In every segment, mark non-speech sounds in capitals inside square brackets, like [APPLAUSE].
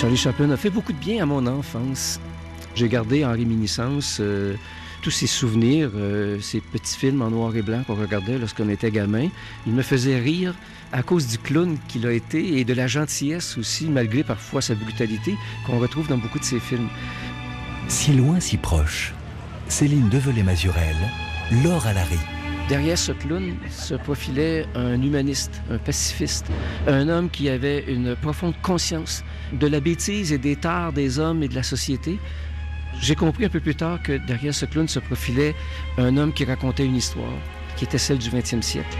Charlie Chaplin a fait beaucoup de bien à mon enfance. J'ai gardé en réminiscence euh, tous ces souvenirs, euh, ces petits films en noir et blanc qu'on regardait lorsqu'on était gamin. Il me faisait rire à cause du clown qu'il a été et de la gentillesse aussi, malgré parfois sa brutalité, qu'on retrouve dans beaucoup de ses films. Si loin, si proche. Céline Develay-Mazurel, Laure Alary. Derrière ce clown se profilait un humaniste, un pacifiste, un homme qui avait une profonde conscience de la bêtise et des tares des hommes et de la société. J'ai compris un peu plus tard que derrière ce clown se profilait un homme qui racontait une histoire, qui était celle du 20e siècle.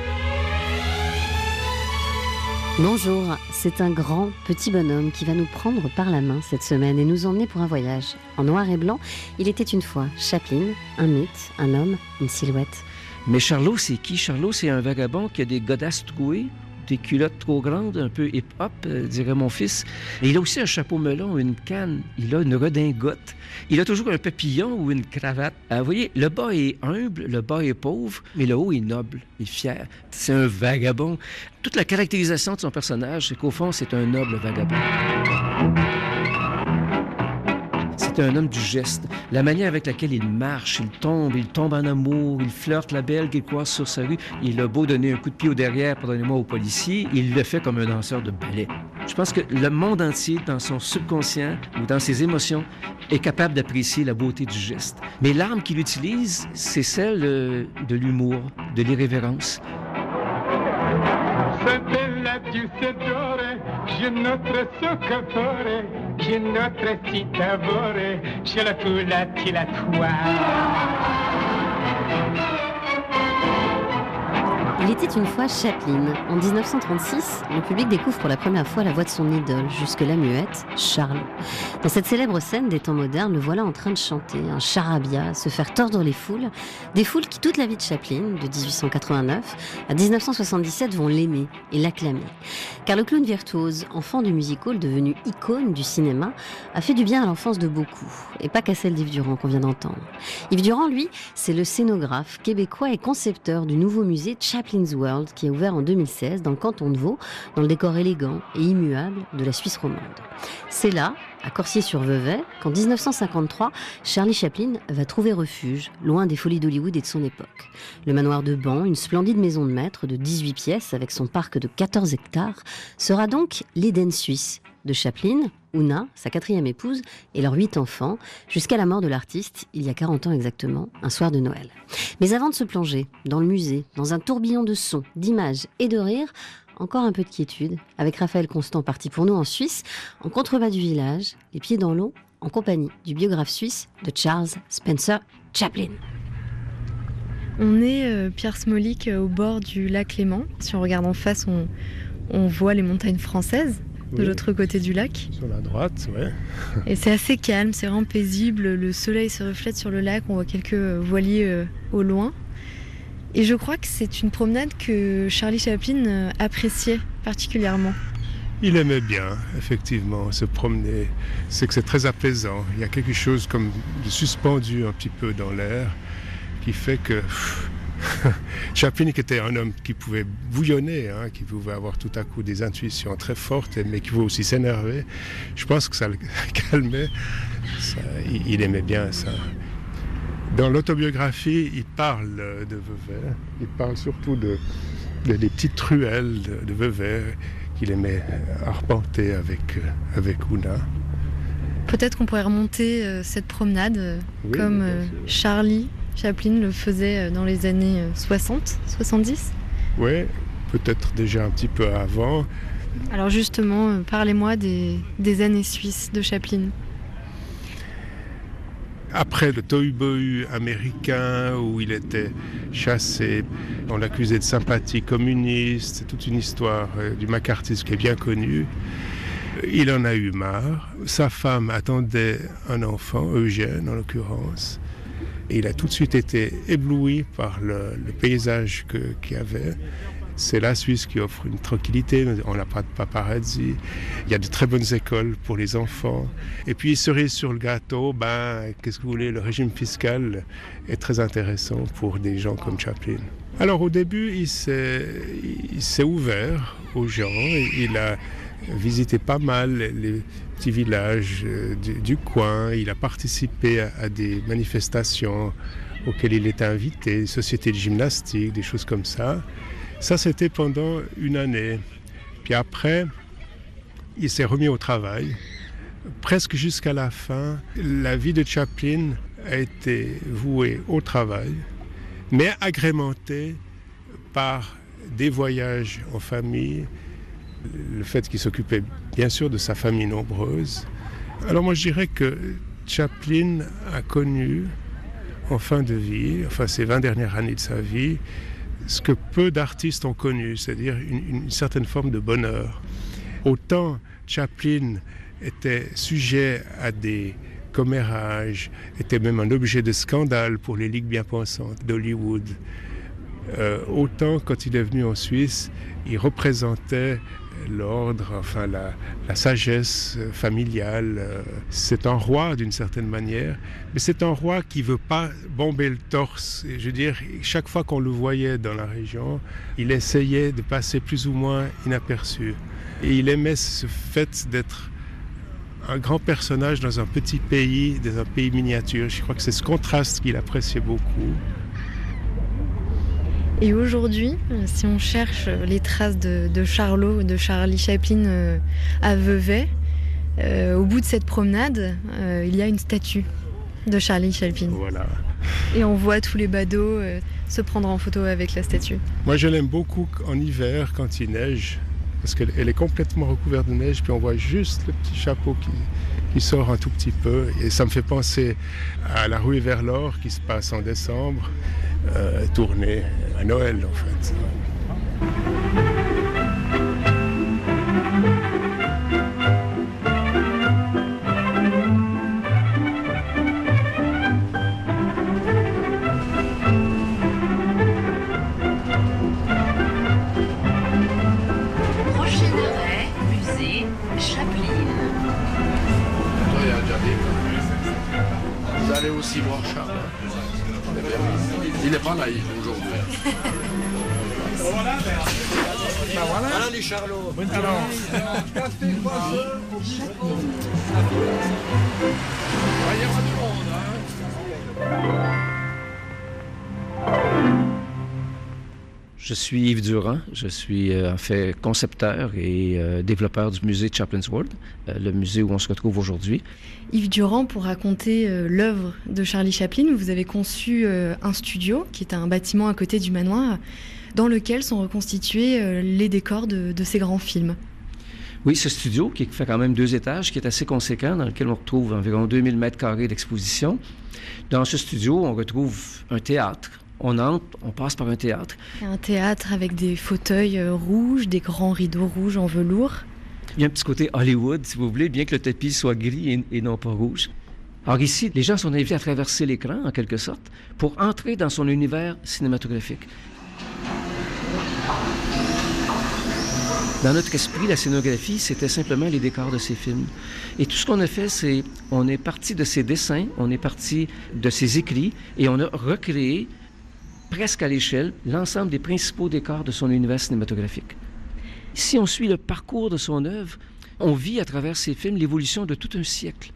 Bonjour, c'est un grand petit bonhomme qui va nous prendre par la main cette semaine et nous emmener pour un voyage. En noir et blanc, il était une fois Chaplin, un mythe, un homme, une silhouette. Mais Charlot, c'est qui? Charlot, c'est un vagabond qui a des godasses trouées, des culottes trop grandes, un peu hip-hop, euh, dirait mon fils. Et il a aussi un chapeau melon, une canne, il a une redingote. Il a toujours un papillon ou une cravate. Euh, vous voyez, le bas est humble, le bas est pauvre, mais le haut est noble et fier. C'est un vagabond. Toute la caractérisation de son personnage, c'est qu'au fond, c'est un noble vagabond. C'est un homme du geste. La manière avec laquelle il marche, il tombe, il tombe en amour, il flirte la belle qu'il croise sur sa rue. Il a beau donner un coup de pied au derrière, pardonnez-moi, au policier, il le fait comme un danseur de ballet. Je pense que le monde entier, dans son subconscient ou dans ses émotions, est capable d'apprécier la beauté du geste. Mais l'arme qu'il utilise, c'est celle euh, de l'humour, de l'irrévérence. Giuseppe je notre soccopore, je notre citavore, je la culla la tua. Il était une fois Chaplin. En 1936, le public découvre pour la première fois la voix de son idole, jusque-là muette, Charlot. Dans cette célèbre scène des temps modernes, le voilà en train de chanter, un charabia, se faire tordre les foules, des foules qui, toute la vie de Chaplin, de 1889 à 1977, vont l'aimer et l'acclamer. Car le clown virtuose, enfant du music hall devenu icône du cinéma, a fait du bien à l'enfance de beaucoup, et pas qu'à celle d'Yves Durand qu'on vient d'entendre. Yves Durand, lui, c'est le scénographe québécois et concepteur du nouveau musée Chaplin's World qui a ouvert en 2016 dans le canton de Vaud, dans le décor élégant et immuable de la Suisse romande. C'est là, à Corsier-sur-Vevey, qu'en 1953, Charlie Chaplin va trouver refuge, loin des folies d'Hollywood et de son époque. Le manoir de Ban, une splendide maison de maître de 18 pièces avec son parc de 14 hectares, sera donc l'Éden suisse de Chaplin, Una, sa quatrième épouse, et leurs huit enfants, jusqu'à la mort de l'artiste, il y a 40 ans exactement, un soir de Noël. Mais avant de se plonger dans le musée, dans un tourbillon de sons, d'images et de rires, encore un peu de quiétude, avec Raphaël Constant parti pour nous en Suisse, en contrebas du village, les pieds dans l'eau, en compagnie du biographe suisse de Charles Spencer Chaplin. On est, euh, Pierre Smolik, euh, au bord du lac Léman. Si on regarde en face, on voit les montagnes françaises de Oui. l'autre côté du lac. Sur la droite, ouais. Et c'est assez calme, c'est vraiment paisible. Le soleil se reflète sur le lac, on voit quelques euh, voiliers euh, au loin. Et je crois que c'est une promenade que Charlie Chaplin euh, appréciait particulièrement. Il aimait bien, effectivement, se promener. C'est que c'est très apaisant. Il y a quelque chose comme de suspendu un petit peu dans l'air qui fait que pff, [LAUGHS] Chaplin, qui était un homme qui pouvait bouillonner, hein, qui pouvait avoir tout à coup des intuitions très fortes, mais qui pouvait aussi s'énerver, je pense que ça le [LAUGHS] calmait. Ça, il, aimait bien ça. Dans l'autobiographie, il parle de Vevey. Il parle surtout de, de- des petites ruelles de, de Vevey qu'il aimait arpenter avec, euh, avec Una. Peut-être qu'on pourrait remonter euh, cette promenade euh, Oui, comme euh. Charlie Chaplin le faisait euh, dans les années euh, 60, 70. Oui, peut-être déjà un petit peu avant. Alors justement, euh, parlez-moi des, des années suisses de Chaplin. Après le tohu-bohu américain où il était chassé, on l'accusait de sympathie communiste, c'est toute une histoire euh, du macartisme qui est bien connue. Il en a eu marre. Sa femme attendait un enfant, Eugène en l'occurrence. Il a tout de suite été ébloui par le, le paysage qu'il y avait. C'est la Suisse qui offre une tranquillité, on n'a pas de paparazzi. Il y a de très bonnes écoles pour les enfants. Et puis, cerise sur le gâteau, ben, qu'est-ce que vous voulez, le régime fiscal est très intéressant pour des gens comme Chaplin. Alors, au début, il s'est ouvert aux gens. Il a visité pas mal les petits villages euh, du, coin. Il a participé à, des manifestations auxquelles il était invité, sociétés de gymnastique, des choses comme ça. Ça, c'était pendant une année. Puis après, il s'est remis au travail. Presque jusqu'à la fin, la vie de Chaplin a été vouée au travail, mais agrémentée par des voyages en famille, le fait qu'il s'occupait bien sûr de sa famille nombreuse. Alors moi je dirais que Chaplin a connu en fin de vie, enfin ces 20 dernières années de sa vie, ce que peu d'artistes ont connu, c'est-à-dire une, certaine forme de bonheur. Autant Chaplin était sujet à des commérages, était même un objet de scandale pour les ligues bien pensantes d'Hollywood. Euh, autant quand il est venu en Suisse, il représentait l'ordre, enfin la, sagesse familiale. Euh, c'est un roi d'une certaine manière, mais c'est un roi qui veut pas bomber le torse. je veux dire, chaque fois qu'on le voyait dans la région, il essayait de passer plus ou moins inaperçu. Et il aimait ce fait d'être un grand personnage dans un petit pays, dans un pays miniature. Je crois que c'est ce contraste qu'il appréciait beaucoup. Et aujourd'hui, euh, si on cherche les traces de, Charlot, de Charlie Chaplin euh, à Vevey, euh, au bout de cette promenade, il y a une statue de Charlie Chaplin. Voilà. Et on voit tous les badauds se prendre en photo avec la statue. Moi, je l'aime beaucoup en hiver quand il neige, parce qu'elle est complètement recouverte de neige, puis on voit juste le petit chapeau qui, qui sort un tout petit peu. Et ça me fait penser à la rue vers l'or qui se passe en décembre. Euh, tournée à Noël en fait. Je suis Yves Durand, je suis euh, en fait concepteur et euh, développeur du musée Chaplin's World, euh, le musée où on se retrouve aujourd'hui. Yves Durand, pour raconter l'œuvre de Charlie Chaplin, vous avez conçu un studio qui est un bâtiment à côté du manoir dans lequel sont reconstitués les décors de, de ces grands films. Oui, ce studio qui fait quand même deux étages, qui est assez conséquent, dans lequel on retrouve environ 2000 mètres carrés d'exposition. Dans ce studio, on retrouve un théâtre, on entre, on passe par un théâtre. Un théâtre avec des fauteuils euh, rouges, des grands rideaux rouges en velours. Il y a un petit côté Hollywood, si vous voulez, bien que le tapis soit gris et, non pas rouge. Alors ici, les gens sont invités à traverser l'écran, en quelque sorte, pour entrer dans son univers cinématographique. Dans notre esprit, la scénographie, c'était simplement les décors de ces films. Et tout ce qu'on a fait, c'est, on est parti de ces dessins, on est parti de ces écrits, et on a recréé presque à l'échelle l'ensemble des principaux décors de son univers cinématographique. Si on suit le parcours de son œuvre, on vit à travers ses films l'évolution de tout un siècle.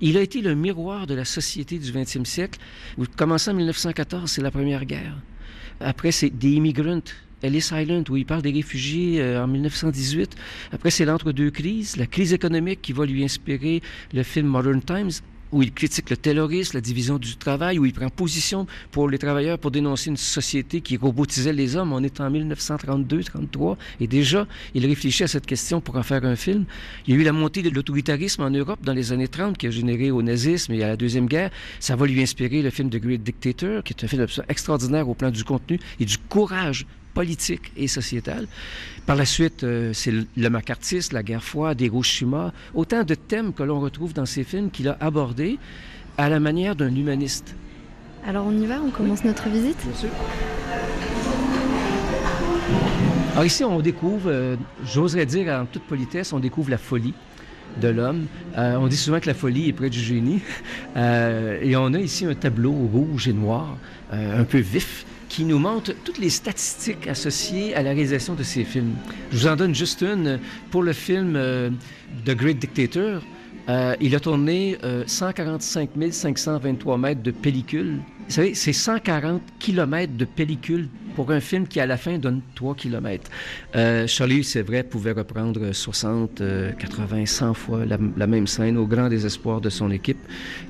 Il a été le miroir de la société du 20e siècle. Commençant en 1914, c'est la Première Guerre. Après, c'est The Immigrant, Ellis Island, où il parle des réfugiés euh, en 1918. Après, c'est l'entre-deux crises, la crise économique qui va lui inspirer le film Modern Times où il critique le terrorisme, la division du travail, où il prend position pour les travailleurs pour dénoncer une société qui robotisait les hommes. On est en 1932-33 et déjà, il réfléchit à cette question pour en faire un film. Il y a eu la montée de l'autoritarisme en Europe dans les années 30 qui a généré au nazisme et à la Deuxième Guerre. Ça va lui inspirer le film The Great Dictator, qui est un film extraordinaire au plan du contenu et du courage politique et sociétale. Par la suite, euh, c'est le macartisme, la guerre froide, Hiroshima, autant de thèmes que l'on retrouve dans ces films qu'il a abordés à la manière d'un humaniste. Alors on y va, on commence notre visite? Bien sûr. Alors ici, on découvre, euh, j'oserais dire en toute politesse, on découvre la folie de l'homme. Euh, on dit souvent que la folie est près du génie. [LAUGHS] et on a ici un tableau rouge et noir, un peu vif, qui nous montre toutes les statistiques associées à la réalisation de ces films. Je vous en donne juste une. Pour le film euh, The Great Dictator, euh, il a tourné 145 523 mètres de pellicule. Vous savez, c'est 140 kilomètres de pellicule pour un film qui, à la fin, donne 3 km. Euh, Charlie, c'est vrai, pouvait reprendre 60, 80, 100 fois la, même scène au grand désespoir de son équipe.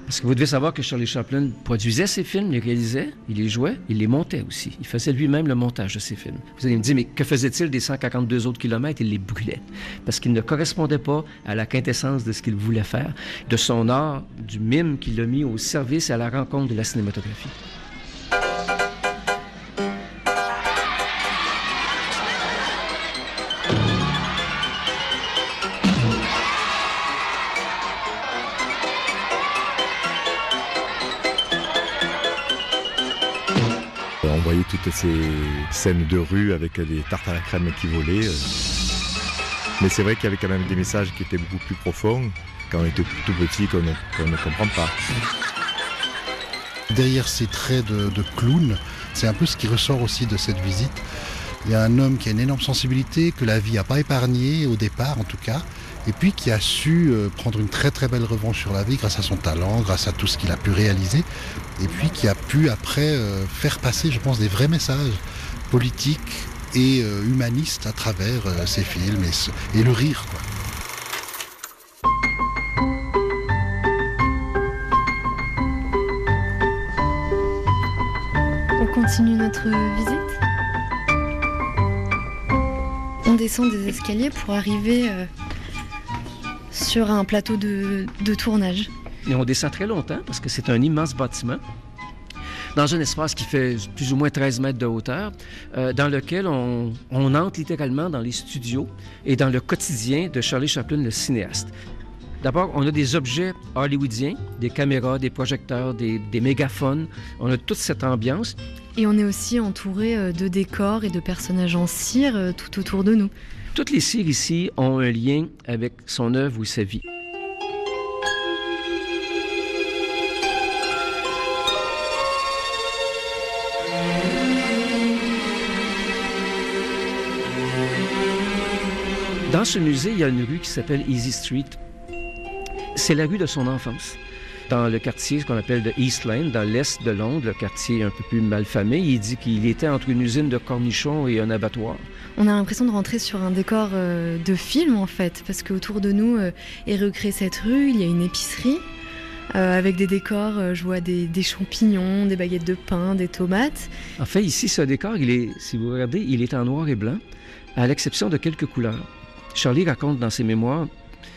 Parce que vous devez savoir que Charlie Chaplin produisait ses films, les réalisait, il les jouait, il les montait aussi. Il faisait lui-même le montage de ses films. Vous allez me dire, mais que faisait-il des 142 autres kilomètres? Il les brûlait. Parce qu'il ne correspondait pas à la quintessence de ce qu'il voulait faire, de son art, du mime qu'il a mis au service et à la rencontre de la cinématographie. Ces scènes de rue avec des tartes à la crème qui volaient. Mais c'est vrai qu'il y avait quand même des messages qui étaient beaucoup plus profonds quand on était tout petit qu'on ne, comprend pas. Derrière ces traits de, de clown, c'est un peu ce qui ressort aussi de cette visite. Il y a un homme qui a une énorme sensibilité, que la vie n'a pas épargné au départ en tout cas, et puis qui a su euh, prendre une très très belle revanche sur la vie grâce à son talent, grâce à tout ce qu'il a pu réaliser, et puis qui a pu après euh, faire passer, je pense, des vrais messages politiques et euh, humanistes à travers ses films et, le rire. On continue notre visite On descend des escaliers pour arriver sur un plateau de, tournage. Et on descend très longtemps parce que c'est un immense bâtiment dans un espace qui fait plus ou moins 13 mètres de hauteur, euh, dans lequel on, entre littéralement dans les studios et dans le quotidien de Charlie Chaplin, le cinéaste. D'abord, on a des objets hollywoodiens, des caméras, des projecteurs, des, des, mégaphones. On a toute cette ambiance. Et on est aussi entouré euh, de décors et de personnages en cire euh, tout autour de nous. Toutes les cires ici ont un lien avec son œuvre ou sa vie. Dans ce musée, il y a une rue qui s'appelle Easy Street. C'est la rue de son enfance dans le quartier qu'on appelle de East Lane, dans l'est de Londres, le quartier un peu plus malfamé. Il dit qu'il était entre une usine de cornichons et un abattoir. On a l'impression de rentrer sur un décor euh, de film en fait, parce qu'autour de nous euh, est recréée cette rue, il y a une épicerie. Euh, avec des décors, je vois des, des, champignons, des baguettes de pain, des tomates. En fait, ici, ce décor, il est, si vous regardez, il est en noir et blanc, à l'exception de quelques couleurs. Charlie raconte dans ses mémoires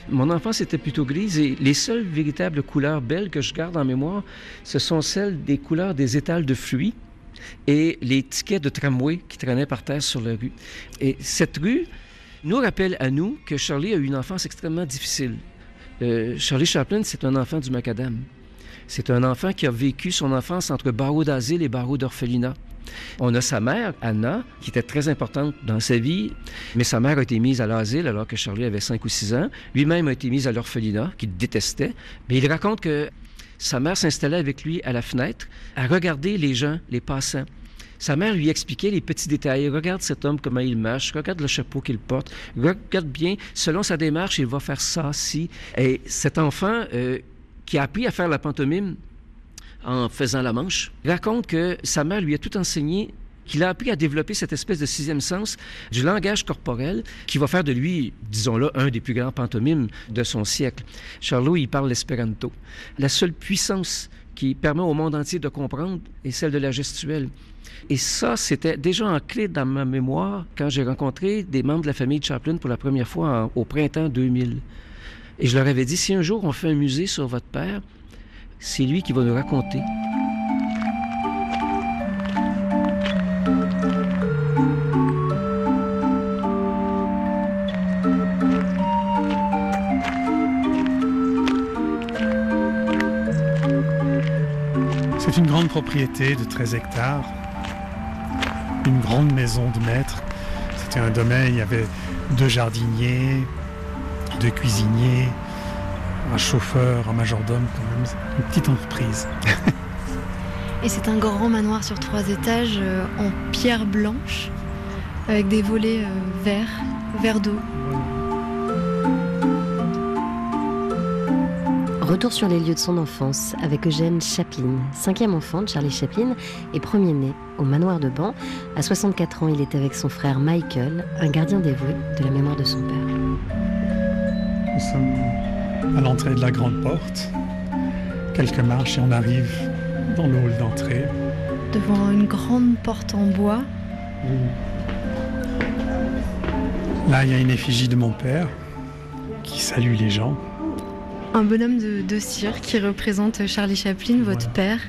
mon enfance était plutôt grise et les seules véritables couleurs belles que je garde en mémoire, ce sont celles des couleurs des étals de fruits et les tickets de tramway qui traînaient par terre sur la rue. Et cette rue nous rappelle à nous que Charlie a eu une enfance extrêmement difficile. Euh, Charlie Chaplin, c'est un enfant du macadam. C'est un enfant qui a vécu son enfance entre barreaux d'asile et barreaux d'orphelinat. On a sa mère, Anna, qui était très importante dans sa vie, mais sa mère a été mise à l'asile alors que Charlie avait 5 ou 6 ans. Lui-même a été mis à l'orphelinat, qu'il détestait. Mais il raconte que sa mère s'installait avec lui à la fenêtre à regarder les gens, les passants. Sa mère lui expliquait les petits détails. Regarde cet homme, comment il marche. Regarde le chapeau qu'il porte. Regarde bien, selon sa démarche, il va faire ça, si. Et cet enfant euh, qui a appris à faire la pantomime en faisant la manche, raconte que sa mère lui a tout enseigné qu'il a appris à développer cette espèce de sixième sens du langage corporel qui va faire de lui, disons-le, un des plus grands pantomimes de son siècle. Charlot, il parle l'espéranto. La seule puissance qui permet au monde entier de comprendre est celle de la gestuelle. Et ça, c'était déjà en clé dans ma mémoire quand j'ai rencontré des membres de la famille Chaplin pour la première fois au printemps 2000. Et je leur avais dit, si un jour on fait un musée sur votre père, c'est lui qui va nous raconter. De 13 hectares, une grande maison de maître. C'était un domaine, il y avait deux jardiniers, deux cuisiniers, un chauffeur, un majordome, quand même, une petite entreprise. [LAUGHS] Et c'est un grand manoir sur trois étages euh, en pierre blanche, avec des volets euh, verts, verts d'eau. Retour sur les lieux de son enfance avec Eugène Chaplin, cinquième enfant de Charlie Chaplin et premier-né au manoir de Ban. À 64 ans, il est avec son frère Michael, un gardien dévoué de la mémoire de son père. Nous sommes à l'entrée de la grande porte. Quelques marches et on arrive dans le hall d'entrée. Devant une grande porte en bois. Là, il y a une effigie de mon père qui salue les gens. Un bonhomme de, de cire qui représente Charlie Chaplin, votre père.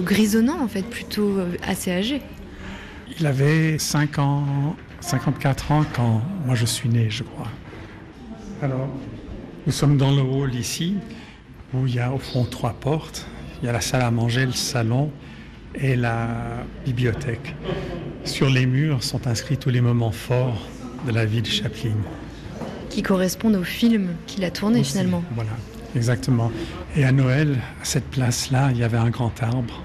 Grisonnant en fait, plutôt euh, assez âgé. Il avait 5 ans, 54 ans quand moi je suis né, je crois. Alors, nous sommes dans le hall ici, où il y a au fond trois portes. Il y a la salle à manger, le salon et la bibliothèque. Sur les murs sont inscrits tous les moments forts de la vie de Chaplin qui correspondent au film qu'il a tourné finalement. Voilà, exactement. Et à Noël, à cette place-là, il y avait un grand arbre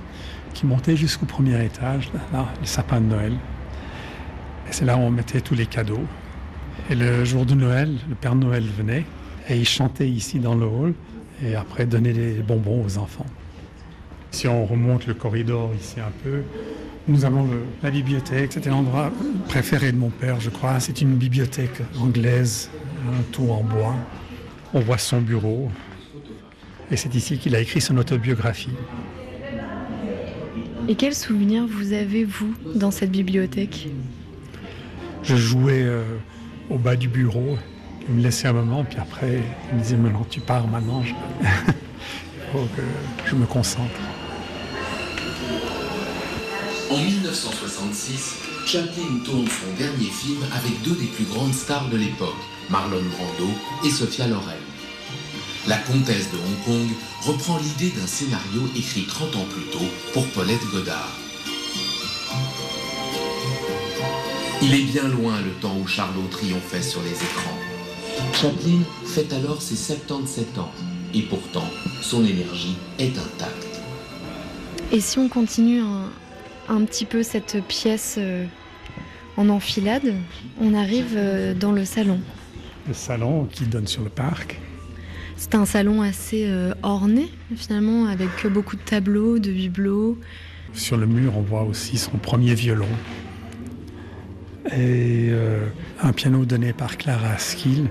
qui montait jusqu'au premier étage, là, le sapin de Noël. Et c'est là où on mettait tous les cadeaux. Et le jour de Noël, le Père Noël venait et il chantait ici dans le hall et après donnait des bonbons aux enfants. Si on remonte le corridor ici un peu, nous avons le, la bibliothèque. C'était l'endroit préféré de mon père, je crois. C'est une bibliothèque anglaise un tout en bois. On voit son bureau. Et c'est ici qu'il a écrit son autobiographie. Et quels souvenirs vous avez, vous, dans cette bibliothèque? Je jouais euh, au bas du bureau. Il me laissait un moment, puis après, il me disait Maintenant, tu pars maintenant. Je... [LAUGHS] il faut que je me concentre. En 1966, Chaplin tourne son dernier film avec deux des plus grandes stars de l'époque, Marlon Brando et Sophia Loren. La comtesse de Hong Kong reprend l'idée d'un scénario écrit 30 ans plus tôt pour Paulette Godard. Il est bien loin le temps où Charlot triomphait sur les écrans. Chaplin fait alors ses 77 ans et pourtant son énergie est intacte. Et si on continue un, petit peu cette pièce euh, en enfilade, on arrive euh, dans le salon. Le salon qui donne sur le parc. C'est un salon assez euh, orné finalement, avec beaucoup de tableaux, de bibelots. Sur le mur, on voit aussi son premier violon. Et euh, un piano donné par Clara Skill,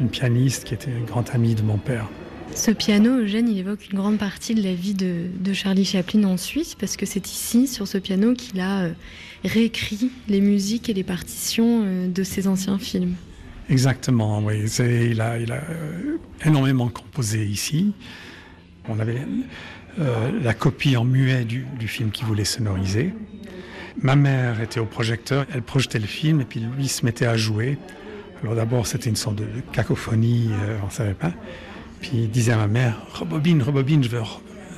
une pianiste qui était une grande amie de mon père. Ce piano, Eugène, il évoque une grande partie de la vie de, de Charlie Chaplin en Suisse, parce que c'est ici, sur ce piano, qu'il a euh, réécrit les musiques et les partitions de ses anciens films. Exactement, oui. Il a, euh, énormément composé ici. On avait euh, la copie en muet du, film qu'il voulait sonoriser. Ma mère était au projecteur, elle projetait le film et puis lui se mettait à jouer. Alors d'abord c'était une sorte de cacophonie, euh, on ne savait pas. Puis il disait à ma mère, rebobine, rebobine, je veux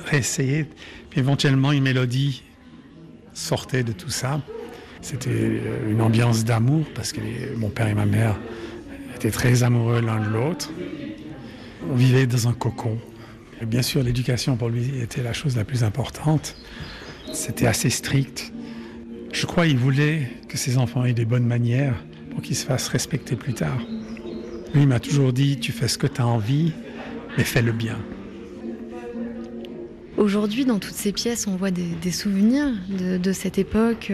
réessayer. Puis éventuellement une mélodie sortait de tout ça. C'était une ambiance d'amour parce que mon père et ma mère étaient très amoureux l'un de l'autre. On vivait dans un cocon. Bien sûr, l'éducation pour lui était la chose la plus importante. C'était assez strict. Je crois qu'il voulait que ses enfants aient des bonnes manières pour qu'ils se fassent respecter plus tard. Lui m'a toujours dit, tu fais ce que tu as envie, mais fais-le bien. Aujourd'hui, dans toutes ces pièces, on voit des, souvenirs de, cette époque.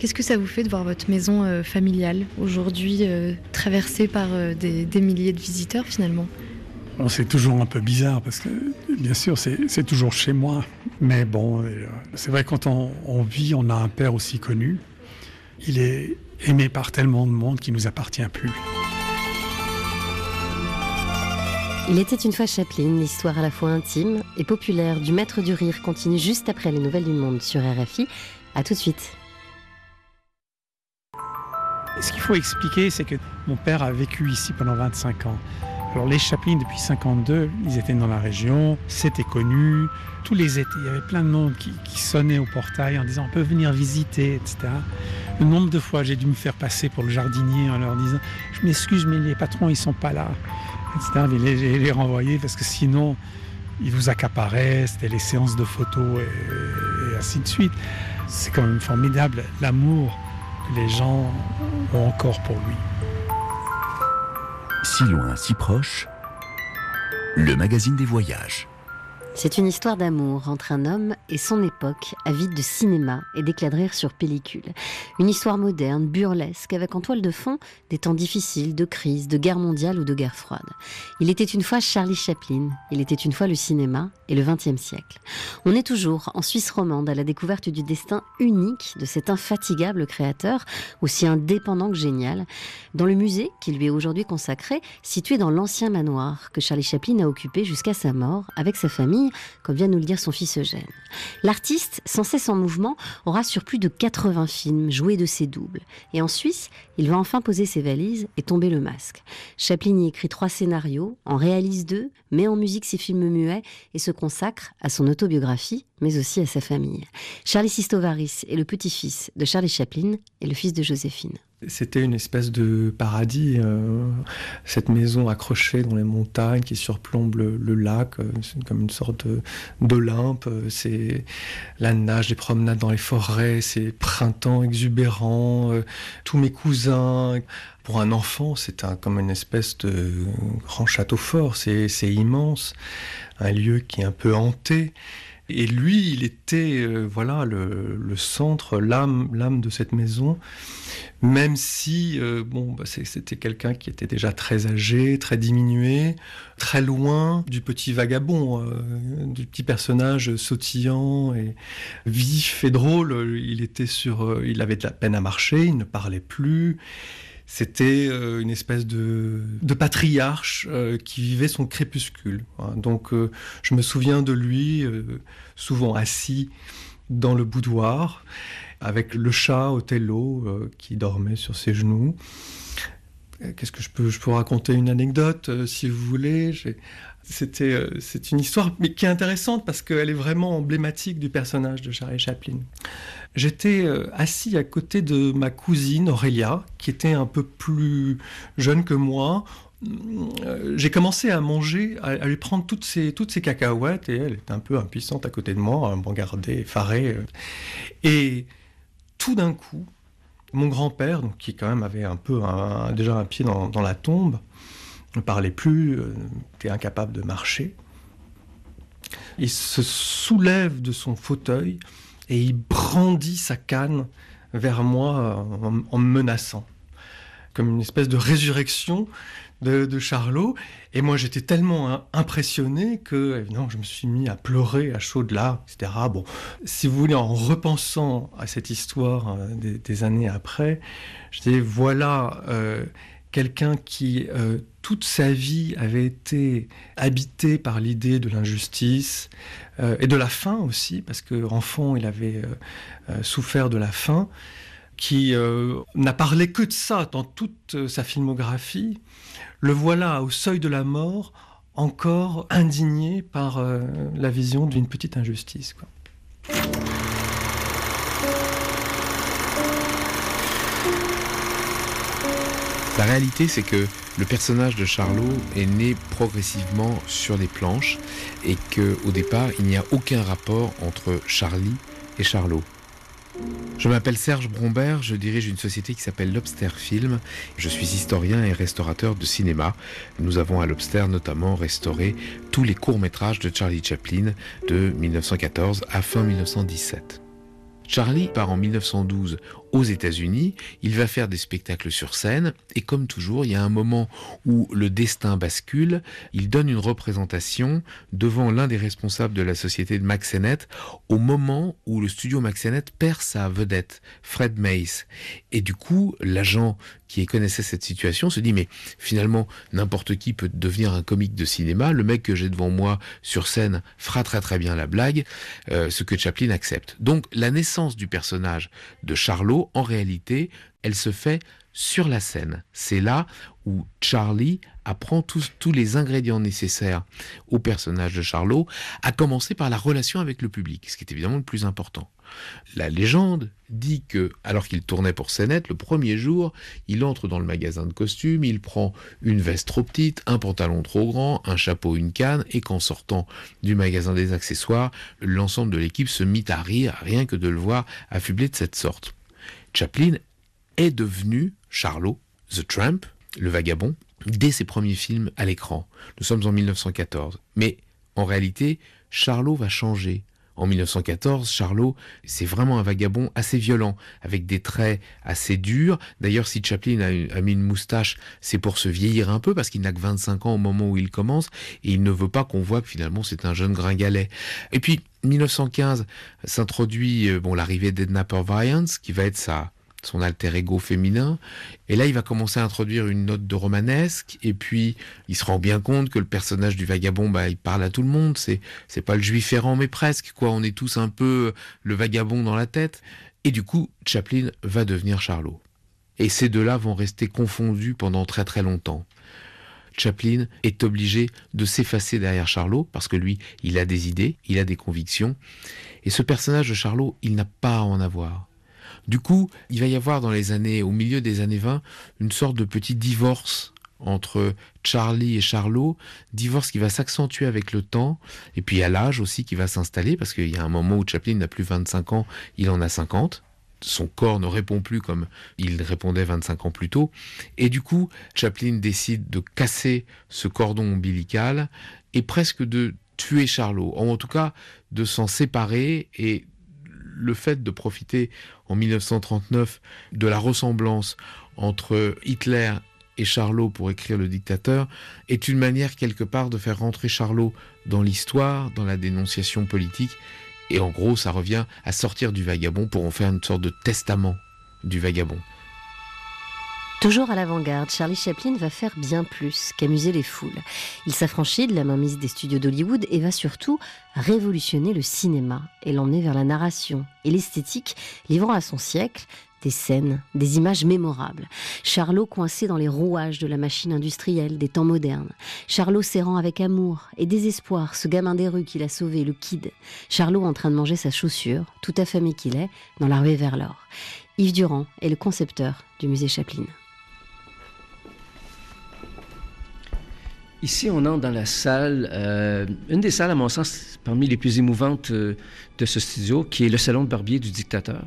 Qu'est-ce que ça vous fait de voir votre maison euh, familiale aujourd'hui euh, traversée par euh, des, milliers de visiteurs finalement? Bon, C'est toujours un peu bizarre parce que bien sûr c'est toujours chez moi. Mais bon, c'est vrai quand on, on, vit, on a un père aussi connu. Il est aimé par tellement de monde qu'il nous appartient plus. Il était une fois Chaplin, l'histoire à la fois intime et populaire du maître du rire continue juste après les nouvelles du monde sur RFI. A tout de suite. Ce qu'il faut expliquer, c'est que mon père a vécu ici pendant 25 ans. Alors les Chaplin, depuis 52, ils étaient dans la région, c'était connu, tous les étés, il y avait plein de monde qui, sonnait au portail en disant on peut venir visiter, etc. Le nombre de fois j'ai dû me faire passer pour le jardinier en leur disant je m'excuse mais les patrons ils sont pas là, etc. Mais les, renvoyer parce que sinon ils vous accaparaient, c'était les séances de photos et, ainsi de suite. C'est quand même formidable l'amour que les gens ont encore pour lui. Si loin, si proche, le magazine des voyages. C'est une histoire d'amour entre un homme et son époque, avide de cinéma et d'éclat de rire sur pellicule. Une histoire moderne, burlesque, avec en toile de fond des temps difficiles, de crise, de guerre mondiale ou de guerre froide. Il était une fois Charlie Chaplin, il était une fois le cinéma et le XXe siècle. On est toujours en Suisse romande à la découverte du destin unique de cet infatigable créateur, aussi indépendant que génial, dans le musée qui lui est aujourd'hui consacré, situé dans l'ancien manoir que Charlie Chaplin a occupé jusqu'à sa mort avec sa famille comme vient nous le dire son fils Eugène. L'artiste, sans cesse en mouvement, aura sur plus de 80 films joué de ses doubles. Et en Suisse, il va enfin poser ses valises et tomber le masque. Chaplin y écrit trois scénarios, en réalise deux, met en musique ses films muets et se consacre à son autobiographie, mais aussi à sa famille. Charlie Sistovaris est le petit-fils de Charlie Chaplin et le fils de Joséphine. C'était une espèce de paradis, euh, cette maison accrochée dans les montagnes qui surplombe le, lac, euh, comme une sorte d'Olympe, euh, c'est la nage, les promenades dans les forêts, c'est printemps exubérant, tous mes cousins. Pour un enfant, c'est comme une espèce de grand château fort, c'est immense, un lieu qui est un peu hanté. Et lui, il était euh, voilà le, centre, l'âme, de cette maison, même si euh, bon, bah, c'était quelqu'un qui était déjà très âgé, très diminué, très loin du petit vagabond, euh, du petit personnage sautillant et vif et drôle. Il était sur, il avait de la peine à marcher, il ne parlait plus. C'était euh, une espèce de, patriarche euh, qui vivait son crépuscule. Hein. Donc euh, je me souviens de lui souvent assis dans le boudoir avec le chat Othello qui dormait sur ses genoux. Qu'est-ce que je peux, je peux raconter une anecdote si vous voulez? C'était, euh, c'est une histoire mais qui est intéressante parce qu'elle est vraiment emblématique du personnage de Charlie Chaplin. J'étais euh, assis à côté de ma cousine Aurélia, qui était un peu plus jeune que moi. Euh, j'ai commencé à manger, à, lui prendre toutes ses, toutes cacahuètes, et elle était un peu impuissante à côté de moi, à me regarder effarée. Et tout d'un coup, mon grand-père, qui quand même avait un peu déjà un pied dans la tombe, ne parlait plus, euh, était incapable de marcher. Il se soulève de son fauteuil et il brandit sa canne vers moi en, me menaçant, comme une espèce de résurrection de, Charlot. Et moi, j'étais tellement impressionné que, évidemment, je me suis mis à pleurer à chaudes larmes, etc. Bon, si vous voulez, en repensant à cette histoire euh, des, années après, je dis voilà. Euh, quelqu'un qui toute sa vie avait été habité par l'idée de l'injustice euh, et de la faim aussi, parce qu'enfant il avait euh, souffert de la faim, qui n'a parlé que de ça dans toute sa filmographie, le voilà au seuil de la mort, encore indigné par la vision d'une petite injustice. La réalité, c'est que le personnage de Charlot est né progressivement sur les planches et qu'au départ, il n'y a aucun rapport entre Charlie et Charlot. Je m'appelle Serge Brombert, je dirige une société qui s'appelle Lobster Film. Je suis historien et restaurateur de cinéma. Nous avons à Lobster notamment restauré tous les courts-métrages de Charlie Chaplin de 1914 à fin 1917. Charlie part en 1912 aux États-Unis, il va faire des spectacles sur scène, et comme toujours, il y a un moment où le destin bascule, il donne une représentation devant l'un des responsables de la société de Maxenet, au moment où le studio Maxenet perd sa vedette, Fred Mace. Et du coup, l'agent qui connaissait cette situation se dit mais finalement n'importe qui peut devenir un comique de cinéma, le mec que j'ai devant moi sur scène fera très très bien la blague, euh, ce que Chaplin accepte. Donc la naissance du personnage de Charlot Charlot, en réalité, elle se fait sur la scène. C'est là où Charlie apprend tous, tous les ingrédients nécessaires au personnage de Charlot, à commencer par la relation avec le public, ce qui est évidemment le plus important. La légende dit que, alors qu'il tournait pour Scénette, le premier jour, il entre dans le magasin de costumes, il prend une veste trop petite, un pantalon trop grand, un chapeau, une canne, et qu'en sortant du magasin des accessoires, l'ensemble de l'équipe se mit à rire, rien que de le voir affublé de cette sorte. Chaplin est devenu Charlot, The Tramp, le vagabond, dès ses premiers films à l'écran. Nous sommes en 1914. Mais en réalité, Charlot va changer. En 1914, Charlot, c'est vraiment un vagabond assez violent, avec des traits assez durs. D'ailleurs, si Chaplin a, mis une moustache, c'est pour se vieillir un peu, parce qu'il n'a que 25 ans au moment où il commence, et il ne veut pas qu'on voit que finalement c'est un jeune gringalet. Et puis, 1915 s'introduit euh, bon l'arrivée d'Edna Purviance, qui va être sa son alter ego féminin. Et là, il va commencer à introduire une note de romanesque. Et puis, il se rend bien compte que le personnage du vagabond, bah, il parle à tout le monde. C'est, c'est pas le juif errant, mais presque, quoi. On est tous un peu le vagabond dans la tête. Et du coup, Chaplin va devenir Charlot. Et ces deux-là vont rester confondus pendant très très longtemps. Chaplin est obligé de s'effacer derrière Charlot parce que lui, il a des idées, il a des convictions. Et ce personnage de Charlot, il n'a pas à en avoir. Du coup, il va y avoir dans les années, au milieu des années 20, une sorte de petit divorce entre Charlie et Charlot, divorce qui va s'accentuer avec le temps, et puis à l'âge aussi qui va s'installer, parce qu'il y a un moment où Chaplin n'a plus 25 ans, il en a 50. Son corps ne répond plus comme il répondait 25 ans plus tôt. Et du coup, Chaplin décide de casser ce cordon ombilical et presque de tuer Charlot, en tout cas de s'en séparer et le fait de profiter en 1939 de la ressemblance entre Hitler et Charlot pour écrire Le dictateur est une manière quelque part de faire rentrer Charlot dans l'histoire, dans la dénonciation politique. Et en gros, ça revient à sortir du vagabond pour en faire une sorte de testament du vagabond. Toujours à l'avant-garde, Charlie Chaplin va faire bien plus qu'amuser les foules. Il s'affranchit de la mainmise des studios d'Hollywood et va surtout révolutionner le cinéma et l'emmener vers la narration et l'esthétique, livrant à son siècle des scènes, des images mémorables. Charlot coincé dans les rouages de la machine industrielle des temps modernes. Charlot serrant avec amour et désespoir ce gamin des rues qu'il a sauvé, le kid. Charlot en train de manger sa chaussure, tout affamé qu'il est, dans la rue vers l'or. Yves Durand est le concepteur du musée Chaplin. Ici, on entre dans la salle, euh, une des salles, à mon sens, parmi les plus émouvantes euh, de ce studio, qui est le salon de barbier du dictateur.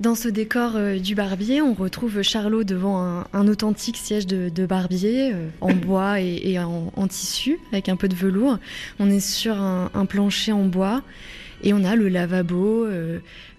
Dans ce décor euh, du barbier, on retrouve Charlot devant un, authentique siège de, barbier en bois et, en, tissu, avec un peu de velours. On est sur un, un plancher en bois et on a le lavabo,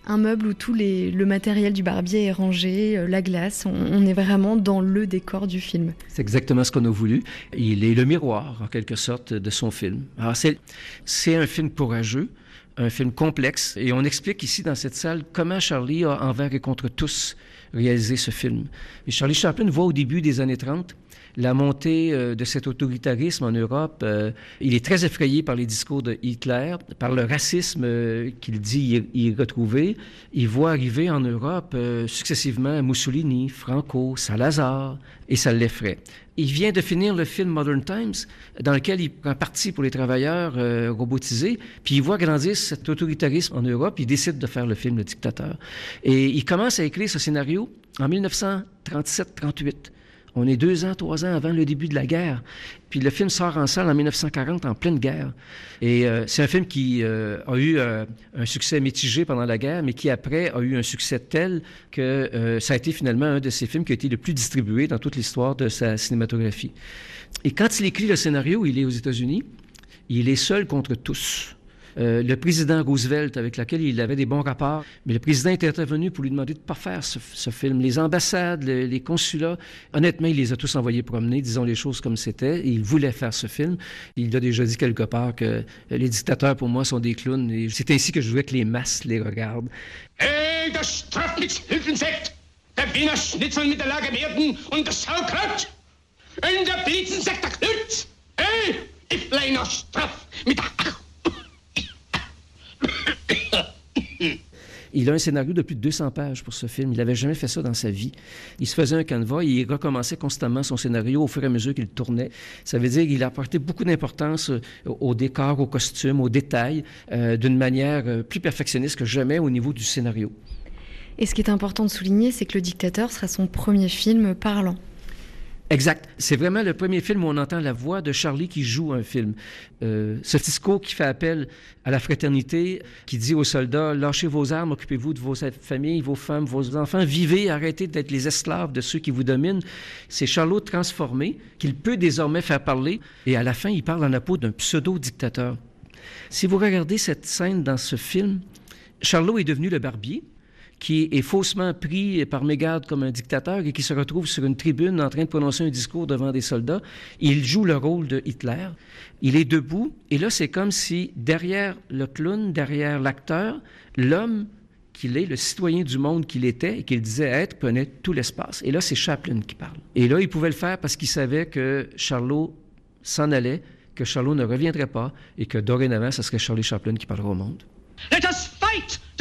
un meuble où tout le matériel du barbier est rangé, euh, la glace. On, est vraiment dans le décor du film. C'est exactement ce qu'on a voulu. Il est le miroir, en quelque sorte, de son film. Alors, c'est un film courageux un film complexe. Et on explique ici dans cette salle comment Charlie a envers et contre tous réalisé ce film. Charlie Chaplin voit au début des années 30 la montée euh, de cet autoritarisme en Europe. Euh, il est très effrayé par les discours de Hitler, par le racisme euh, qu'il dit y, retrouver. Il voit arriver en Europe successivement Mussolini, Franco, Salazar, et ça l'effraie. Il vient de finir le film Modern Times, dans lequel il prend parti pour les travailleurs robotisés, puis il voit grandir cet autoritarisme en Europe, il décide de faire le film Le Dictateur. Et il commence à écrire ce scénario en 1937-38. On est deux ans, trois ans avant le début de la guerre. Puis le film sort en salle en 1940, en pleine guerre. Et euh, c'est un film qui euh, a eu euh, un succès mitigé pendant la guerre, mais qui après a eu un succès tel que ça a été finalement un de ces films qui a été le plus distribué dans toute l'histoire de sa cinématographie. Et quand il écrit le scénario, il est aux États-Unis. Il est seul contre tous. Euh, le président Roosevelt, avec lequel il avait des bons rapports, mais le président est intervenu pour lui demander de ne pas faire ce, film. Les ambassades, les consulats, honnêtement, il les a tous envoyés promener, disons les choses comme c'était. Il voulait faire ce film. Il a déjà dit quelque part que les dictateurs, pour moi, sont des clowns. c'est ainsi que je voulais que les masses les regardent. Der ich mit der [COUGHS] Il a un scénario de plus de 200 pages pour ce film. Il n'avait jamais fait ça dans sa vie. Il se faisait un canevas et il recommençait constamment son scénario au fur et à mesure qu'il tournait. Ça veut dire qu'il a apporté beaucoup d'importance euh, au décor, aux costumes, aux détails, euh, d'une manière euh, plus perfectionniste que jamais au niveau du scénario. Et ce qui est important de souligner, c'est que Le Dictateur sera son premier film parlant. Exact. C'est vraiment le premier film où on entend la voix de Charlie qui joue un film. Euh, ce discours qui fait appel à la fraternité, qui dit aux soldats lâchez vos armes, occupez-vous de vos familles, vos femmes, vos enfants, vivez, arrêtez d'être les esclaves de ceux qui vous dominent. C'est Charlot transformé qu'il peut désormais faire parler. Et à la fin, il parle en la peau d'un pseudo-dictateur. Si vous regardez cette scène dans ce film, Charlot est devenu le barbier qui est faussement pris par mégarde comme un dictateur et qui se retrouve sur une tribune en train de prononcer un discours devant des soldats. Il joue le rôle de Hitler. Il est debout et là, c'est comme si derrière le clown, derrière l'acteur, l'homme qu'il est, le citoyen du monde qu'il était et qu'il disait être, prenait tout l'espace. Et là, c'est Chaplin qui parle. Et là, il pouvait le faire parce qu'il savait que Charlot s'en allait, que Charlot ne reviendrait pas et que dorénavant, ce serait Charlie Chaplin qui parlera au monde.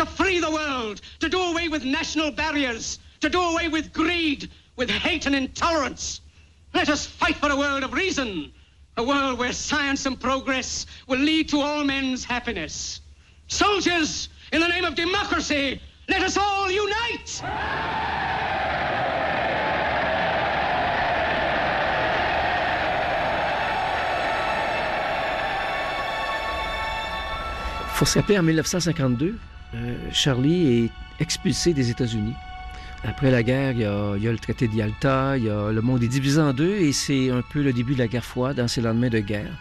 To free the world, to do away with national barriers, to do away with greed, with hate and intolerance. Let us fight for a world of reason, a world where science and progress will lead to all men's happiness. Soldiers, in the name of democracy, let us all unite! faut se rappeler, en 1952, euh, Charlie est expulsé des États-Unis. Après la guerre, il y, a, le traité de Yalta, il y a, le monde est divisé en deux et c'est un peu le début de la guerre froide dans ces lendemains de guerre.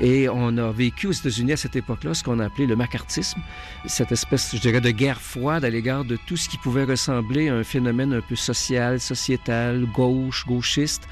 Et on a vécu aux États-Unis à cette époque-là ce qu'on a appelé le macartisme, cette espèce, je dirais, de guerre froide à l'égard de tout ce qui pouvait ressembler à un phénomène un peu social, sociétal, gauche, gauchiste,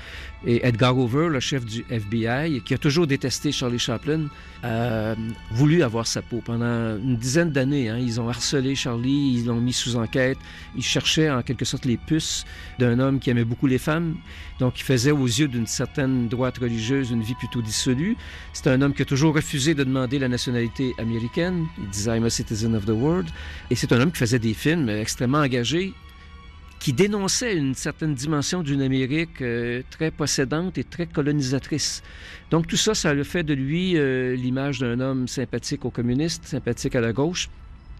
et Edgar Hoover, le chef du FBI, qui a toujours détesté Charlie Chaplin, a voulu avoir sa peau. Pendant une dizaine d'années, hein, ils ont harcelé Charlie, ils l'ont mis sous enquête. Ils cherchaient en quelque sorte les puces d'un homme qui aimait beaucoup les femmes. Donc, il faisait aux yeux d'une certaine droite religieuse une vie plutôt dissolue. C'est un homme qui a toujours refusé de demander la nationalité américaine. Il disait I'm a citizen of the world. Et c'est un homme qui faisait des films extrêmement engagés qui dénonçait une certaine dimension d'une Amérique euh, très possédante et très colonisatrice. Donc tout ça, ça a fait de lui euh, l'image d'un homme sympathique aux communistes, sympathique à la gauche.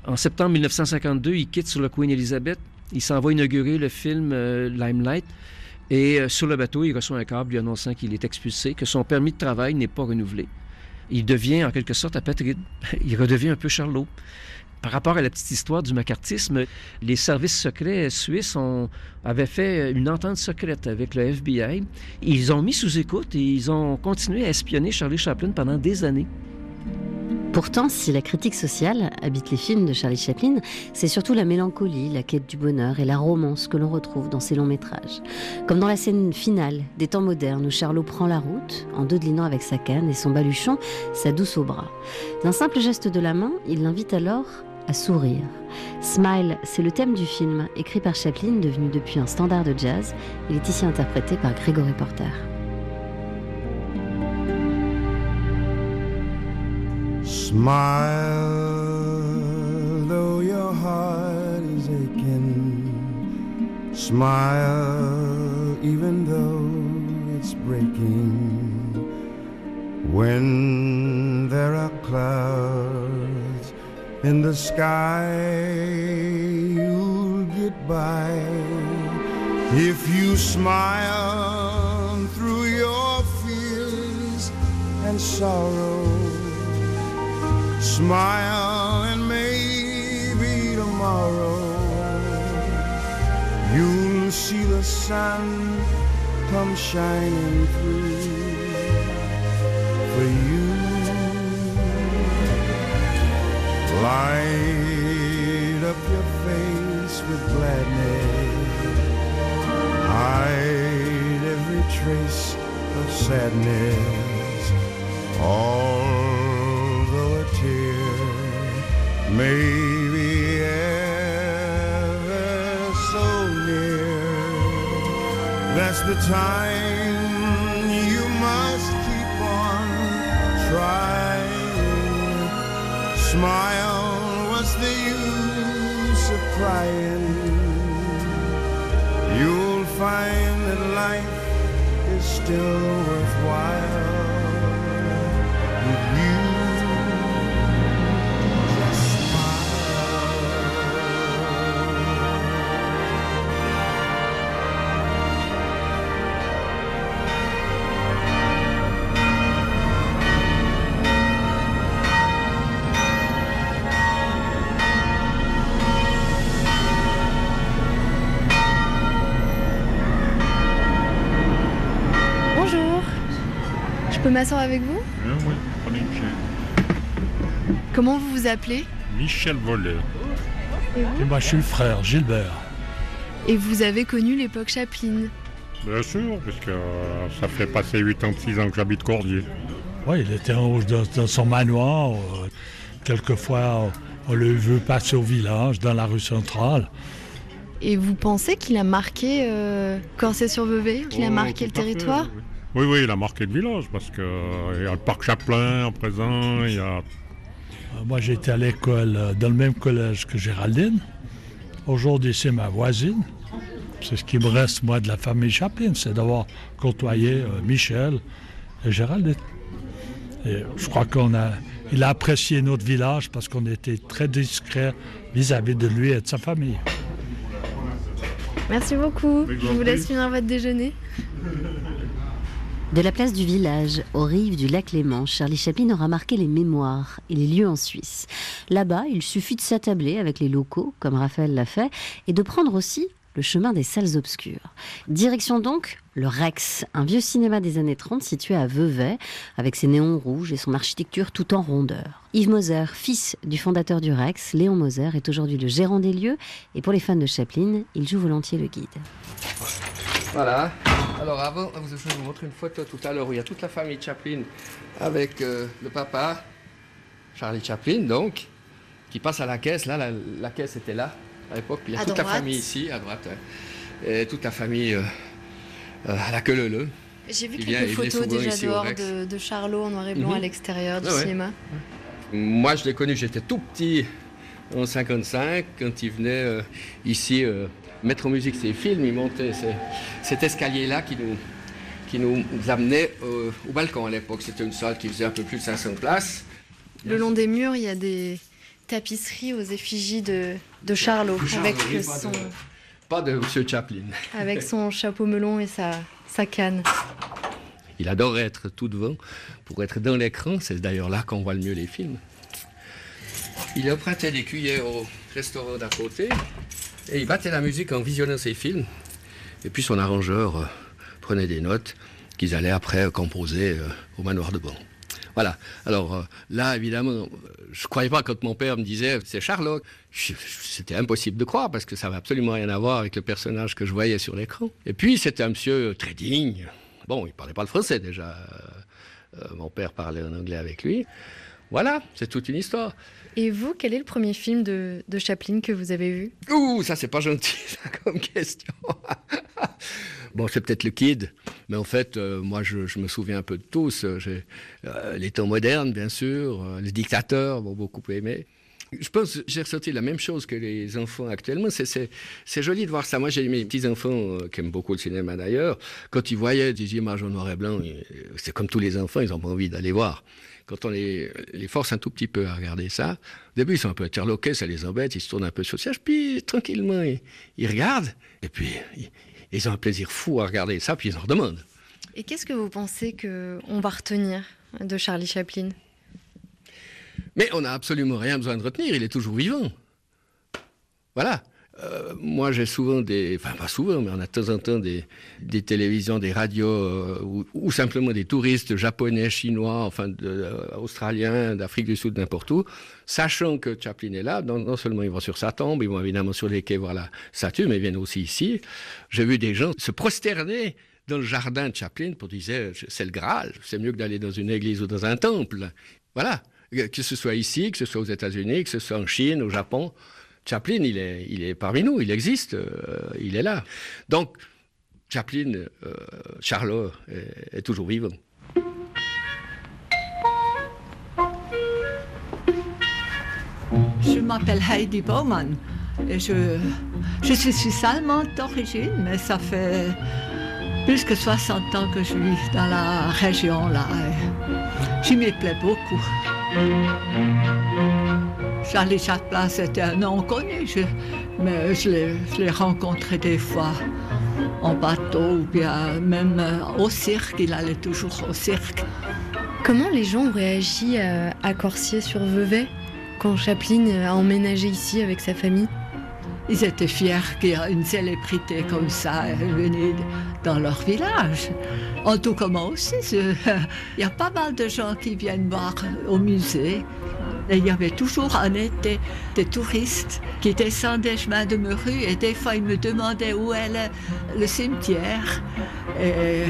En septembre 1952, il quitte sur le Queen Elizabeth. Il s'en va inaugurer le film euh, Limelight. Et sur le bateau, il reçoit un câble lui annonçant qu'il est expulsé, que son permis de travail n'est pas renouvelé. Il devient en quelque sorte apatride. [LAUGHS] Il redevient un peu Charlot. Par rapport à la petite histoire du macartisme, les services secrets suisses avaient fait une entente secrète avec le FBI. Ils ont mis sous écoute et ils ont continué à espionner Charlie Chaplin pendant des années. Pourtant, si la critique sociale habite les films de Charlie Chaplin, c'est surtout la mélancolie, la quête du bonheur et la romance que l'on retrouve dans ces longs métrages. Comme dans la scène finale des temps modernes où Charlot prend la route, en dodelinant avec sa canne et son baluchon, sa douce au bras. D'un simple geste de la main, il l'invite alors sourire. Smile, c'est le thème du film, écrit par Chaplin, devenu depuis un standard de jazz. Il est ici interprété par Gregory Porter. Smile, though your heart is aching. Smile, even though it's breaking. When there are clouds in the sky you'll get by. If you smile through your fears and sorrow smile and maybe tomorrow you'll see the sun come shining through for you Light up your face with gladness. Hide every trace of sadness. Although a tear may be ever so near, that's the time you must keep on trying. Smile, still worthwhile M'asseoir avec vous oui, prenez une chaise. Comment vous vous appelez Michel Voleur. Et vous Et moi, je suis le frère, Gilbert. Et vous avez connu l'époque Chaplin. Bien sûr, parce que euh, ça fait passer 86 ans que j'habite Cordier. Oui, il était en haut dans, dans son manoir. euh, quelquefois, on le veut passer au village, dans la rue centrale. Et vous pensez qu'il a marqué euh, Corset sur Vevey Qu'il a Oh, marqué le territoire Oui, oui, il a marqué le village, parce qu'il y a le parc Chaplin en présent, il y a... Moi, j'étais à l'école, euh, dans le même collège que Géraldine. Aujourd'hui, c'est ma voisine. C'est ce qui me reste, moi, de la famille Chaplin, c'est d'avoir côtoyé euh, Michel et Géraldine. Et je crois qu'on a... Il a apprécié notre village parce qu'on était très discret vis-à-vis de lui et de sa famille. Merci beaucoup. Je vous laisse finir votre déjeuner. De la place du village aux rives du lac Léman, Charlie Chaplin aura marqué les mémoires et les lieux en Suisse. Là-bas, il suffit de s'attabler avec les locaux, comme Raphaël l'a fait, et de prendre aussi le chemin des salles obscures. Direction donc le Rex, un vieux cinéma des années 30 situé à Vevey, avec ses néons rouges et son architecture tout en rondeur. Yves Moser, fils du fondateur du Rex, Léon Moser, est aujourd'hui le gérant des lieux, et pour les fans de Chaplin, il joue volontiers le guide. Voilà. Alors avant, je vais vous montrer une photo tout à l'heure où il y a toute la famille Chaplin avec euh, le papa, Charlie Chaplin, donc, qui passe à la caisse. Là, la, la caisse était là à l'époque. Puis il y a À toute la famille ici, à droite. hein. Et toute la famille euh, euh, à la queue leu J'ai vu quelques photos déjà dehors de, de Charlot en noir et blanc Mhm. à l'extérieur du Ah ouais. cinéma. Moi, je l'ai connu, j'étais tout petit en 55, quand il venait ici mettre en musique ses films, il montait ces- cet escalier-là qui nous, qui nous amenait euh, au balcon à l'époque. C'était une salle qui faisait un peu plus de 500 places. Le long des murs, il y a des tapisseries aux effigies de, de Charlot, Charlot, avec, oui, pas son, de- Pas de M. Chaplin. [LAUGHS] avec son chapeau melon et sa, sa canne. Il adorait être tout devant pour être dans l'écran. C'est d'ailleurs là qu'on voit le mieux les films. Il empruntait des cuillères au restaurant d'à côté et il battait la musique en visionnant ses films. Et puis son arrangeur euh, prenait des notes qu'ils allaient après composer euh, au manoir de Bon. Voilà. Alors euh, là, évidemment, je ne croyais pas quand mon père me disait c'est. Je- C'était impossible de croire parce que ça n'avait absolument rien à voir avec le personnage que je voyais sur l'écran. Et puis c'était un monsieur très digne. Bon, il parlait pas le français déjà. Mon père parlait en anglais avec lui. Voilà, c'est toute une histoire. Et vous, quel est le premier film de, Chaplin que vous avez vu? Ouh, ça c'est pas gentil [LAUGHS] ça, comme question. [LAUGHS] bon, c'est peut-être le kid, mais en fait, euh, moi je, me souviens un peu de tous. Euh, euh, les temps modernes, bien sûr, les dictateurs m'ont beaucoup aimé. Je pense que j'ai ressenti la même chose que les enfants actuellement. C'est, joli de voir ça. Moi, j'ai mes petits-enfants qui aiment beaucoup le cinéma d'ailleurs. Quand ils voyaient des images en noir et blanc, c'est comme tous les enfants, ils ont pas envie d'aller voir. Quand on les, les force un tout petit peu à regarder ça, au début, ils sont un peu interloqués, ça les embête, ils se tournent un peu sur le siège, puis tranquillement, ils, ils regardent, et puis ils, ils ont un plaisir fou à regarder ça, puis ils en redemandent. Et qu'est-ce que vous pensez qu'on va retenir de Charlie Chaplin? Mais on n'a absolument rien besoin de retenir, il est toujours vivant. Voilà. Euh, moi, j'ai souvent des. Enfin, pas souvent, mais on a de temps en temps des, télévisions, des radios, euh, ou, simplement des touristes japonais, chinois, enfin, euh, australiens, d'Afrique du Sud, n'importe où, sachant que Chaplin est là. Non, non seulement ils vont sur sa tombe, ils vont évidemment sur les quais voir la statue, mais ils viennent aussi ici. J'ai vu des gens se prosterner dans le jardin de Chaplin pour dire c'est le Graal, c'est mieux que d'aller dans une église ou dans un temple. Voilà. Que ce soit ici, que ce soit aux États-Unis, que ce soit en Chine, au Japon. Chaplin, il est, il est parmi nous, il existe, euh, il est là. Donc, Chaplin, euh, Charlot, est, toujours vivant. Je m'appelle Heidi Baumann. Et je, je suis suisse d'origine, mais ça fait plus que 60 ans que je vis dans la région là. J'y m'y plais beaucoup. Charlie Chaplin, c'était un nom connu, mais je l'ai rencontré des fois en bateau ou bien même au cirque. Il allait toujours au cirque. Comment les gens ont réagi à, à Corsier sur Vevey quand Chaplin a emménagé ici avec sa famille? Ils étaient fiers qu'il y ait une célébrité comme ça venue dans leur village. En tout cas, moi aussi, [LAUGHS] il y a pas mal de gens qui viennent voir au musée. Et il y avait toujours en été des touristes qui descendaient chemin de rue et des fois ils me demandaient où est le, le cimetière. Et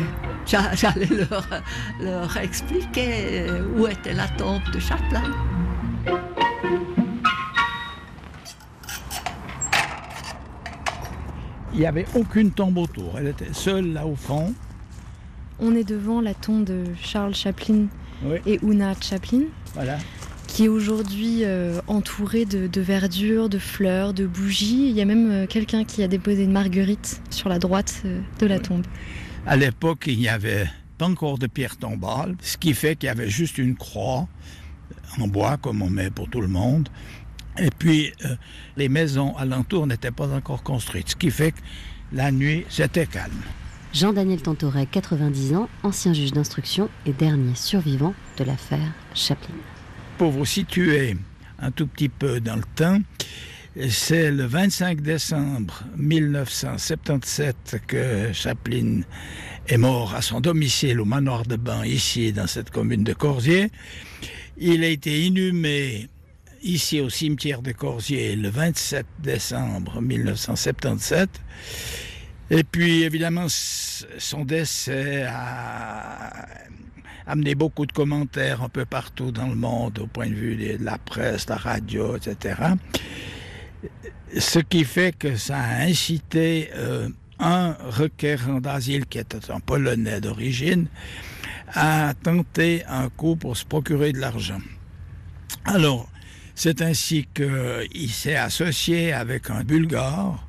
j'allais leur, leur expliquer où était la tombe de Chaplin. Il n'y avait aucune tombe autour. Elle était seule là au fond. On est devant la tombe de Charles Chaplin Oui. et Una Chaplin, Voilà. Qui est aujourd'hui euh, entourée de, de verdure, de fleurs, de bougies. Il y a même euh, quelqu'un qui a déposé une marguerite sur la droite euh, de la tombe. À l'époque, il n'y avait pas encore de pierre tombale, ce qui fait qu'il y avait juste une croix en bois, comme on met pour tout le monde. Et puis, euh, les maisons alentours n'étaient pas encore construites, ce qui fait que la nuit, c'était calme. Jean-Daniel Tantoret, 90 ans, ancien juge d'instruction et dernier survivant de l'affaire Chaplin. Pour vous situer un tout petit peu dans le temps, c'est le 25 décembre 1977 que Chaplin est mort à son domicile au manoir de Bain, ici dans cette commune de Corsier. Il a été inhumé ici au cimetière de Corsier le 27 décembre 1977. Et puis évidemment, son décès a amené beaucoup de commentaires un peu partout dans le monde au point de vue de la presse, la radio, etc. Ce qui fait que ça a incité euh, un requérant d'asile qui était un Polonais d'origine à tenter un coup pour se procurer de l'argent. Alors, c'est ainsi qu'il s'est associé avec un Bulgare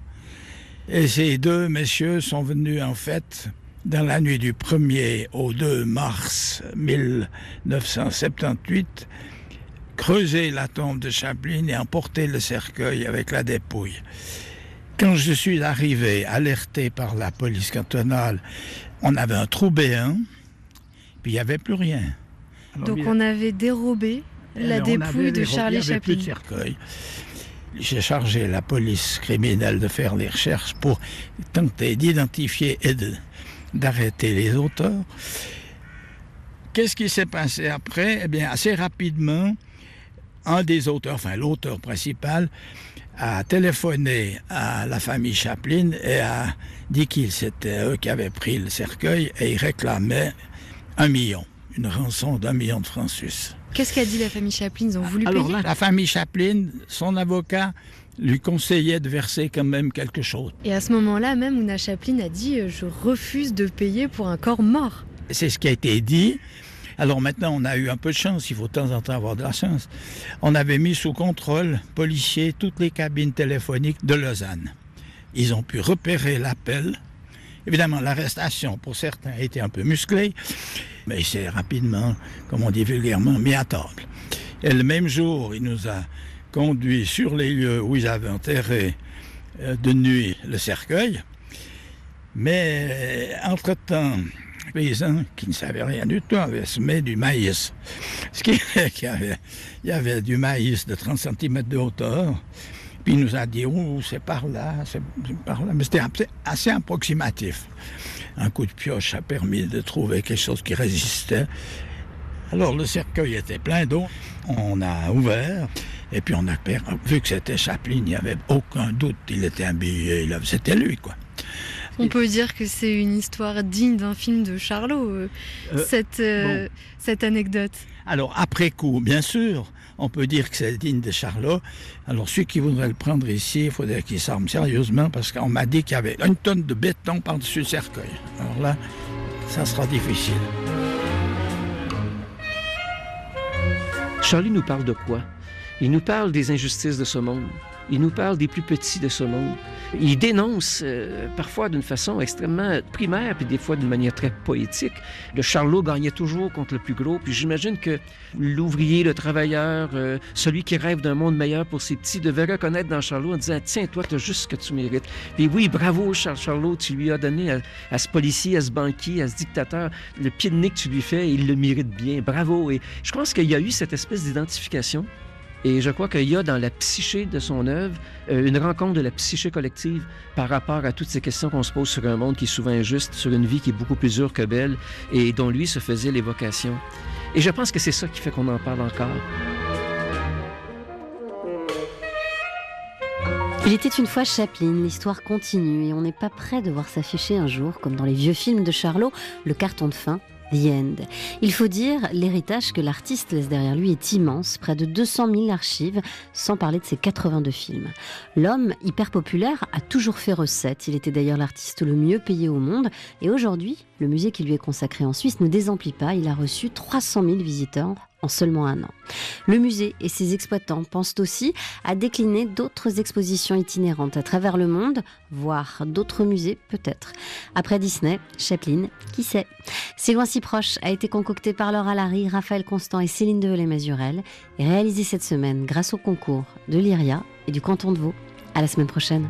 et ces deux messieurs sont venus en fait dans la nuit du 1er au 2 mars 1978 creuser la tombe de Chaplin et emporter le cercueil avec la dépouille. Quand je suis arrivé, alerté par la police cantonale, on avait un trou béant, puis il n'y avait plus rien. Alors, Donc on avait dérobé la on dépouille de Charlie Chaplin. de cercueil. J'ai chargé la police criminelle de faire les recherches pour tenter d'identifier et de- d'arrêter les auteurs. Qu'est-ce qui s'est passé après? Eh bien, assez rapidement, un des auteurs, enfin l'auteur principal, a téléphoné à la famille Chaplin et a dit qu'ils c'était eux qui avaient pris le cercueil et ils réclamaient un million, une rançon d'un million de francs suisses. Qu'est-ce qu'a dit la famille Chaplin? Ils ont voulu Alors payer? la famille Chaplin, son avocat, lui conseillait de verser quand même quelque chose. Et à ce moment-là, même Una Chaplin a dit euh, Je refuse de payer pour un corps mort. C'est ce qui a été dit. Alors maintenant, on a eu un peu de chance, il faut de temps en temps avoir de la chance. On avait mis sous contrôle policier toutes les cabines téléphoniques de Lausanne. Ils ont pu repérer l'appel. Évidemment, l'arrestation, pour certains, a été un peu musclée, mais c'est rapidement, comme on dit vulgairement, mis à table. Et le même jour, il nous a conduits sur les lieux où ils avaient enterré euh, de nuit le cercueil. Mais entre-temps, les paysans qui ne savaient rien du tout avaient semé du maïs. Ce qui il y avait du maïs de 30 cm de hauteur. Puis il nous a dit, c'est par là, c'est par là. Mais c'était assez approximatif. Un coup de pioche a permis de trouver quelque chose qui résistait. Alors le cercueil était plein d'eau. On a ouvert. Et puis on a vu que c'était Chaplin, il n'y avait aucun doute. Il était habillé, c'était lui, quoi. On peut dire que c'est une histoire digne d'un film de Charlot, euh, Euh, cette, euh, cette anecdote. Alors, après coup, bien sûr, on peut dire que c'est digne de Charlot. Alors, ceux qui voudraient le prendre ici, il faudrait qu'ils s'arment sérieusement parce qu'on m'a dit qu'il y avait une tonne de béton par-dessus le cercueil. Alors là, ça sera difficile. Charlie nous parle de quoi? Il nous parle des injustices de ce monde. Il nous parle des plus petits de ce monde. Il dénonce euh, parfois d'une façon extrêmement primaire, puis des fois d'une manière très poétique. Le Charlot gagnait toujours contre le plus gros, puis j'imagine que l'ouvrier, le travailleur, euh, celui qui rêve d'un monde meilleur pour ses petits, devait reconnaître dans Charlot en disant Tiens, toi, tu as juste ce que tu mérites. Puis oui, bravo, Charles Charlot, tu lui as donné à, à, ce policier, à ce banquier, à ce dictateur, le pied de nez que tu lui fais, il le mérite bien. Bravo. Et je pense qu'il y a eu cette espèce d'identification et je crois qu'il y a dans la psyché de son œuvre euh, une rencontre de la psyché collective par rapport à toutes ces questions qu'on se pose sur un monde qui est souvent injuste, sur une vie qui est beaucoup plus dure que belle et dont lui se faisait l'évocation. Et je pense que c'est ça qui fait qu'on en parle encore. Il était une fois Chaplin, l'histoire continue et on n'est pas prêt de voir s'afficher un jour, comme dans les vieux films de Charlot, le carton de fin The End. Il faut dire, l'héritage que l'artiste laisse derrière lui est immense, près de 200 000 archives, sans parler de ses 82 films. L'homme, hyper populaire, a toujours fait recette. Il était d'ailleurs l'artiste le mieux payé au monde. Et aujourd'hui, le musée qui lui est consacré en Suisse ne désemplit pas. Il a reçu 300 000 visiteurs en seulement un an. Le musée et ses exploitants pensent aussi à décliner d'autres expositions itinérantes à travers le monde, voire d'autres musées peut-être. Après Disney, Chaplin, qui sait? C'est loin si proche a été concocté par Laura Larry, Raphaël Constant et Céline Develay-Mazurel et réalisé cette semaine grâce au concours de l'IRIA et du canton de Vaud. À la semaine prochaine.